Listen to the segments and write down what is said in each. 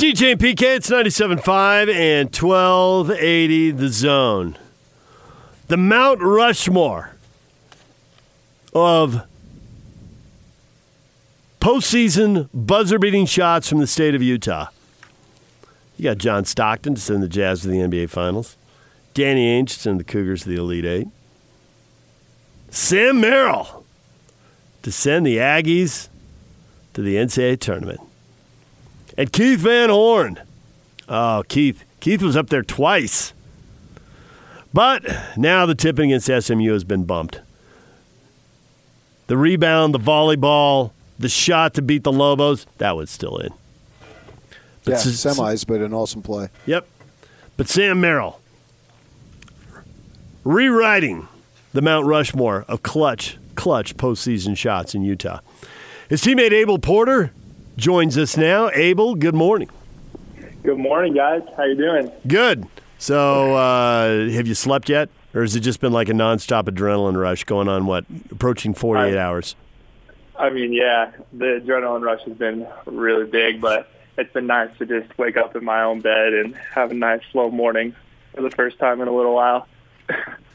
DJ and PK, it's 97.5 and 1280 the zone. The Mount Rushmore of postseason buzzer beating shots from the state of Utah. You got John Stockton to send the Jazz to the NBA Finals, Danny Ainge to send the Cougars to the Elite Eight, Sam Merrill to send the Aggies to the NCAA tournament. And Keith Van Horn. Oh, Keith. Keith was up there twice. But now the tipping against SMU has been bumped. The rebound, the volleyball, the shot to beat the Lobos, that was still in. But yeah, semis, but an awesome play. Yep. But Sam Merrill, rewriting the Mount Rushmore of clutch, clutch postseason shots in Utah. His teammate Abel Porter joins us now. Abel, good morning. Good morning, guys. How you doing? Good. So, uh, have you slept yet, or has it just been like a nonstop adrenaline rush going on? What approaching forty-eight I, hours? I mean, yeah, the adrenaline rush has been really big, but it's been nice to just wake up in my own bed and have a nice slow morning for the first time in a little while.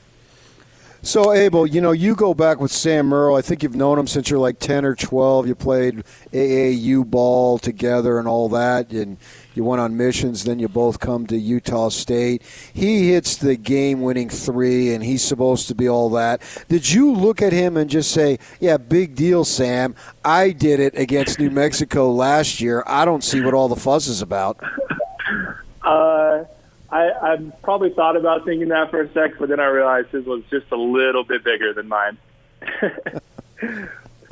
So, Abel, you know, you go back with Sam Merrill. I think you've known him since you're like 10 or 12. You played AAU ball together and all that, and you went on missions. Then you both come to Utah State. He hits the game winning three, and he's supposed to be all that. Did you look at him and just say, yeah, big deal, Sam? I did it against New Mexico last year. I don't see what all the fuss is about. Uh, I, I probably thought about thinking that for a sec, but then I realized his was just a little bit bigger than mine.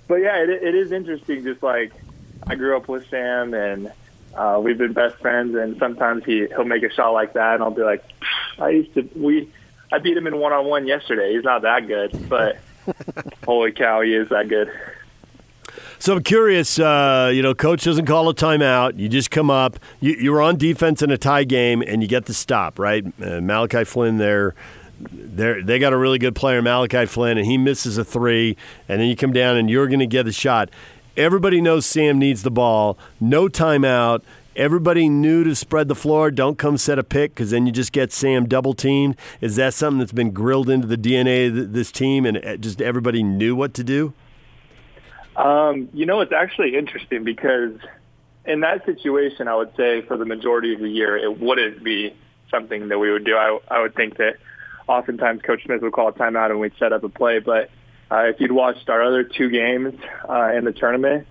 but yeah, it, it is interesting. Just like I grew up with Sam, and uh, we've been best friends. And sometimes he he'll make a shot like that, and I'll be like, I used to we I beat him in one on one yesterday. He's not that good, but holy cow, he is that good. So I'm curious. Uh, you know, coach doesn't call a timeout. You just come up. You, you're on defense in a tie game, and you get the stop. Right, uh, Malachi Flynn there. They they got a really good player, Malachi Flynn, and he misses a three, and then you come down and you're going to get the shot. Everybody knows Sam needs the ball. No timeout. Everybody knew to spread the floor. Don't come set a pick because then you just get Sam double teamed. Is that something that's been grilled into the DNA of this team, and uh, just everybody knew what to do? Um, you know, it's actually interesting because in that situation, I would say for the majority of the year, it wouldn't be something that we would do. I, I would think that oftentimes Coach Smith would call a timeout and we'd set up a play. But uh, if you'd watched our other two games uh, in the tournament,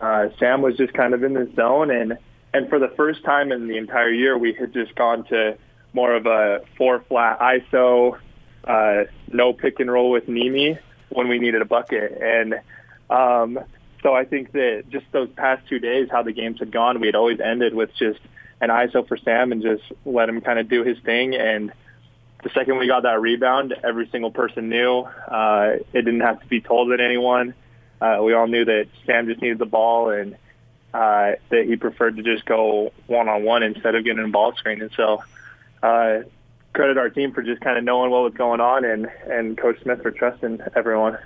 uh, Sam was just kind of in the zone. And, and for the first time in the entire year, we had just gone to more of a four flat ISO, uh, no pick and roll with Nimi when we needed a bucket. And um, so I think that just those past two days, how the games had gone, we had always ended with just an ISO for Sam and just let him kind of do his thing. And the second we got that rebound, every single person knew. Uh, it didn't have to be told to anyone. Uh, we all knew that Sam just needed the ball and uh, that he preferred to just go one-on-one instead of getting a ball screen. And so uh, credit our team for just kind of knowing what was going on and, and Coach Smith for trusting everyone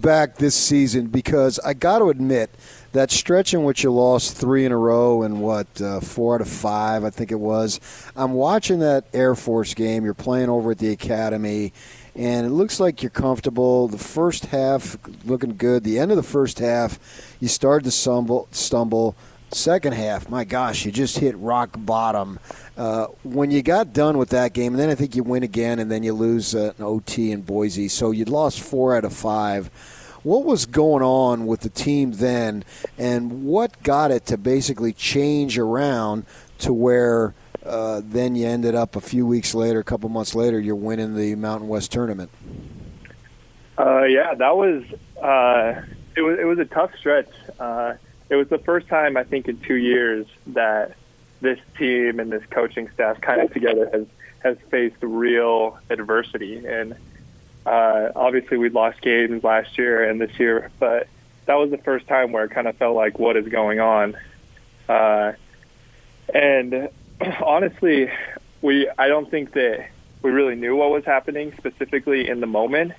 back this season because I got to admit that stretch in which you lost three in a row and what uh, four out of five, I think it was. I'm watching that Air Force game. You're playing over at the academy, and it looks like you're comfortable. The first half looking good. The end of the first half, you started to stumble. Stumble. Second half, my gosh, you just hit rock bottom. Uh, when you got done with that game, and then I think you win again, and then you lose uh, an OT in Boise. So you lost four out of five. What was going on with the team then, and what got it to basically change around to where uh, then you ended up a few weeks later, a couple months later, you're winning the Mountain West tournament? Uh, yeah, that was uh, it was it was a tough stretch. It was the first time I think in two years that this team and this coaching staff kind of together has has faced real adversity. And uh, obviously, we lost games last year and this year, but that was the first time where it kind of felt like what is going on. Uh, and honestly, we I don't think that we really knew what was happening specifically in the moment.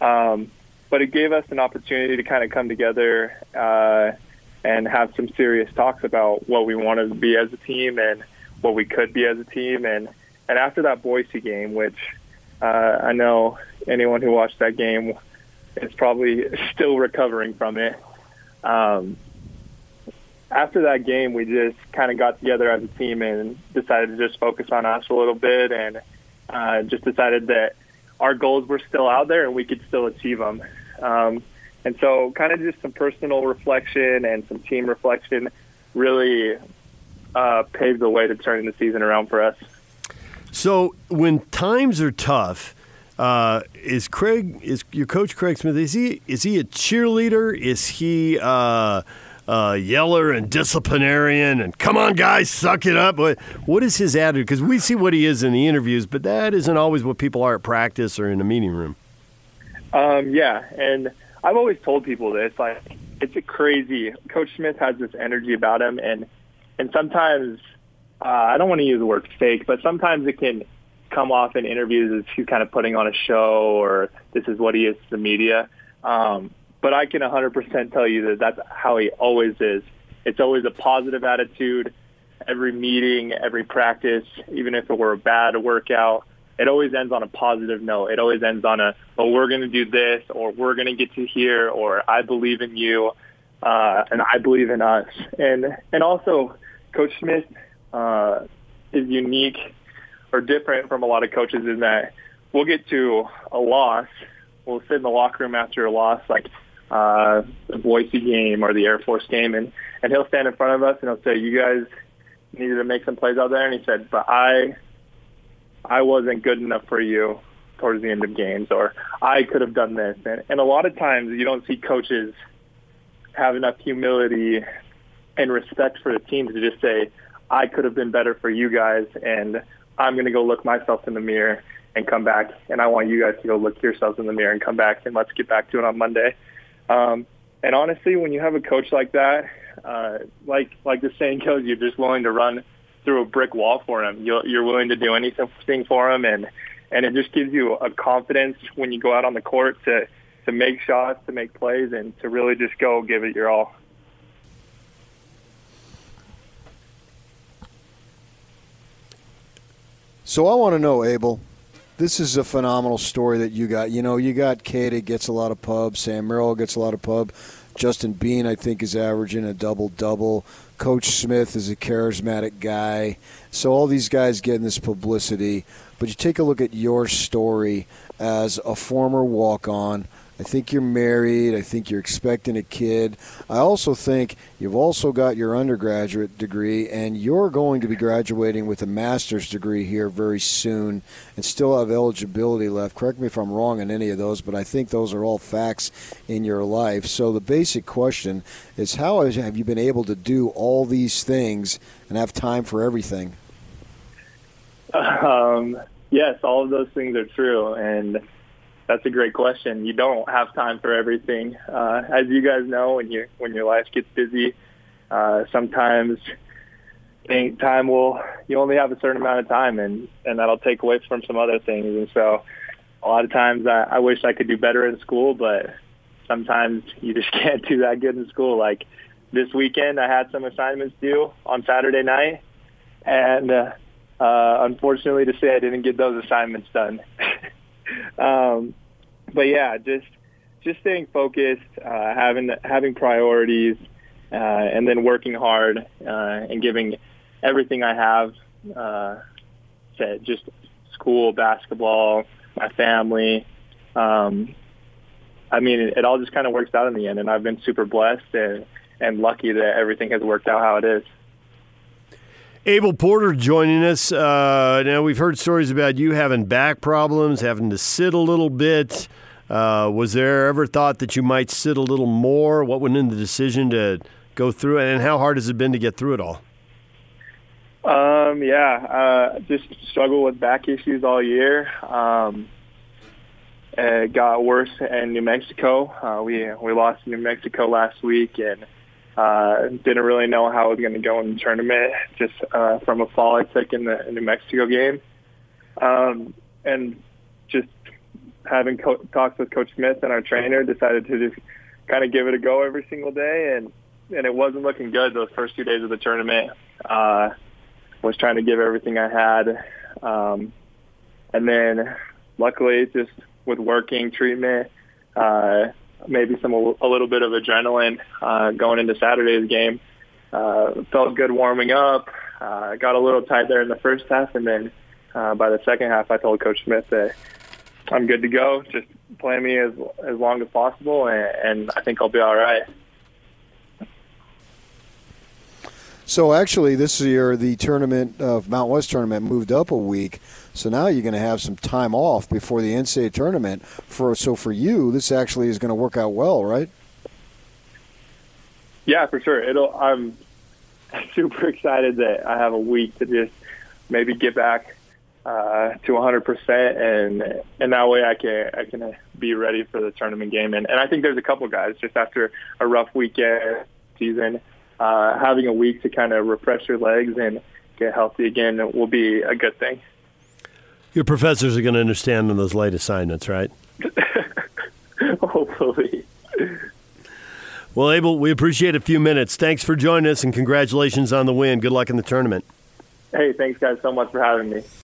Um, but it gave us an opportunity to kind of come together uh, and have some serious talks about what we wanted to be as a team and what we could be as a team. And and after that Boise game, which uh, I know anyone who watched that game is probably still recovering from it. Um, after that game, we just kind of got together as a team and decided to just focus on us a little bit, and uh, just decided that our goals were still out there and we could still achieve them. Um, and so, kind of just some personal reflection and some team reflection really uh, paved the way to turning the season around for us. So, when times are tough, uh, is Craig is your coach Craig Smith? Is he is he a cheerleader? Is he uh, uh, yeller and disciplinarian and come on guys, suck it up? What what is his attitude? Because we see what he is in the interviews, but that isn't always what people are at practice or in a meeting room. Um, yeah, and I've always told people this. Like, it's a crazy. Coach Smith has this energy about him, and and sometimes uh, I don't want to use the word fake, but sometimes it can come off in interviews as he's kind of putting on a show or this is what he is to the media. Um, but I can 100% tell you that that's how he always is. It's always a positive attitude. Every meeting, every practice, even if it were a bad workout, it always ends on a positive note. It always ends on a, "Oh, we're going to do this, or we're going to get to here, or I believe in you, uh, and I believe in us. And and also, Coach Smith uh, is unique or different from a lot of coaches in that we'll get to a loss, we'll sit in the locker room after a loss, like uh, the Boise game or the Air Force game, and and he'll stand in front of us and he'll say, "You guys needed to make some plays out there," and he said, "But I." I wasn't good enough for you towards the end of games, or I could have done this. And, and a lot of times you don't see coaches have enough humility and respect for the team to just say, I could have been better for you guys, and I'm going to go look myself in the mirror and come back. And I want you guys to go look yourselves in the mirror and come back, and let's get back to it on Monday. Um, and honestly, when you have a coach like that, uh, like like the saying goes, you're just willing to run through a brick wall for him. You're, you're willing to do anything for him, and and it just gives you a confidence when you go out on the court to to make shots, to make plays, and to really just go give it your all. So I want to know, Abel. This is a phenomenal story that you got. You know, you got Queta gets a lot of pub. Sam Merrill gets a lot of pub. Justin Bean, I think, is averaging a double double. Coach Smith is a charismatic guy. So all these guys getting this publicity. But you take a look at your story as a former walk on I think you're married. I think you're expecting a kid. I also think you've also got your undergraduate degree, and you're going to be graduating with a master's degree here very soon and still have eligibility left. Correct me if I'm wrong on any of those, but I think those are all facts in your life. So the basic question is how have you been able to do all these things and have time for everything? Um, yes, all of those things are true. And that's a great question. You don't have time for everything, uh, as you guys know. When you when your life gets busy, uh, sometimes think time will you only have a certain amount of time, and and that'll take away from some other things. And so, a lot of times, I, I wish I could do better in school, but sometimes you just can't do that good in school. Like this weekend, I had some assignments due on Saturday night, and uh, uh, unfortunately, to say I didn't get those assignments done. um, but yeah, just just staying focused, uh, having having priorities, uh, and then working hard uh, and giving everything I have uh, to just school, basketball, my family. Um, I mean, it, it all just kind of works out in the end, and I've been super blessed and and lucky that everything has worked out how it is. Abel Porter joining us. Uh, now, we've heard stories about you having back problems, having to sit a little bit. Uh, was there ever thought that you might sit a little more? What went into the decision to go through it, and how hard has it been to get through it all? Um, yeah, uh, just struggled with back issues all year. Um, it got worse in New Mexico. Uh, we we lost New Mexico last week, and uh, didn't really know how it was going to go in the tournament just uh, from a fall I took in the, New Mexico game. Um, and just having co- talks with Coach Smith and our trainer, decided to just kind of give it a go every single day. And and it wasn't looking good those first two days of the tournament. Uh, was trying to give everything I had, um, and then luckily, just with working treatment, uh, maybe some a little bit of adrenaline uh, going into Saturday's game. Uh, felt good warming up. Uh, got a little tight there in the first half, and then uh, by the second half, I told Coach Smith that I'm good to go. Just play me as as long as possible, and, and I think I'll be all right. So actually, this year the tournament of Mount West tournament moved up a week. So now you're going to have some time off before the NCAA tournament. For so for you, this actually is going to work out well, right? Yeah, for sure. It'll. I'm super excited that I have a week to just maybe get back uh, to 100%, and and that way I can I can be ready for the tournament game. And and I think there's a couple guys just after a rough weekend season, uh, having a week to kind of refresh your legs and get healthy again will be a good thing. Your professors are going to understand on those late assignments, right? Hopefully. Well, Abel, we appreciate a few minutes. Thanks for joining us, and congratulations on the win. Good luck in the tournament. Hey, thanks, guys, so much for having me.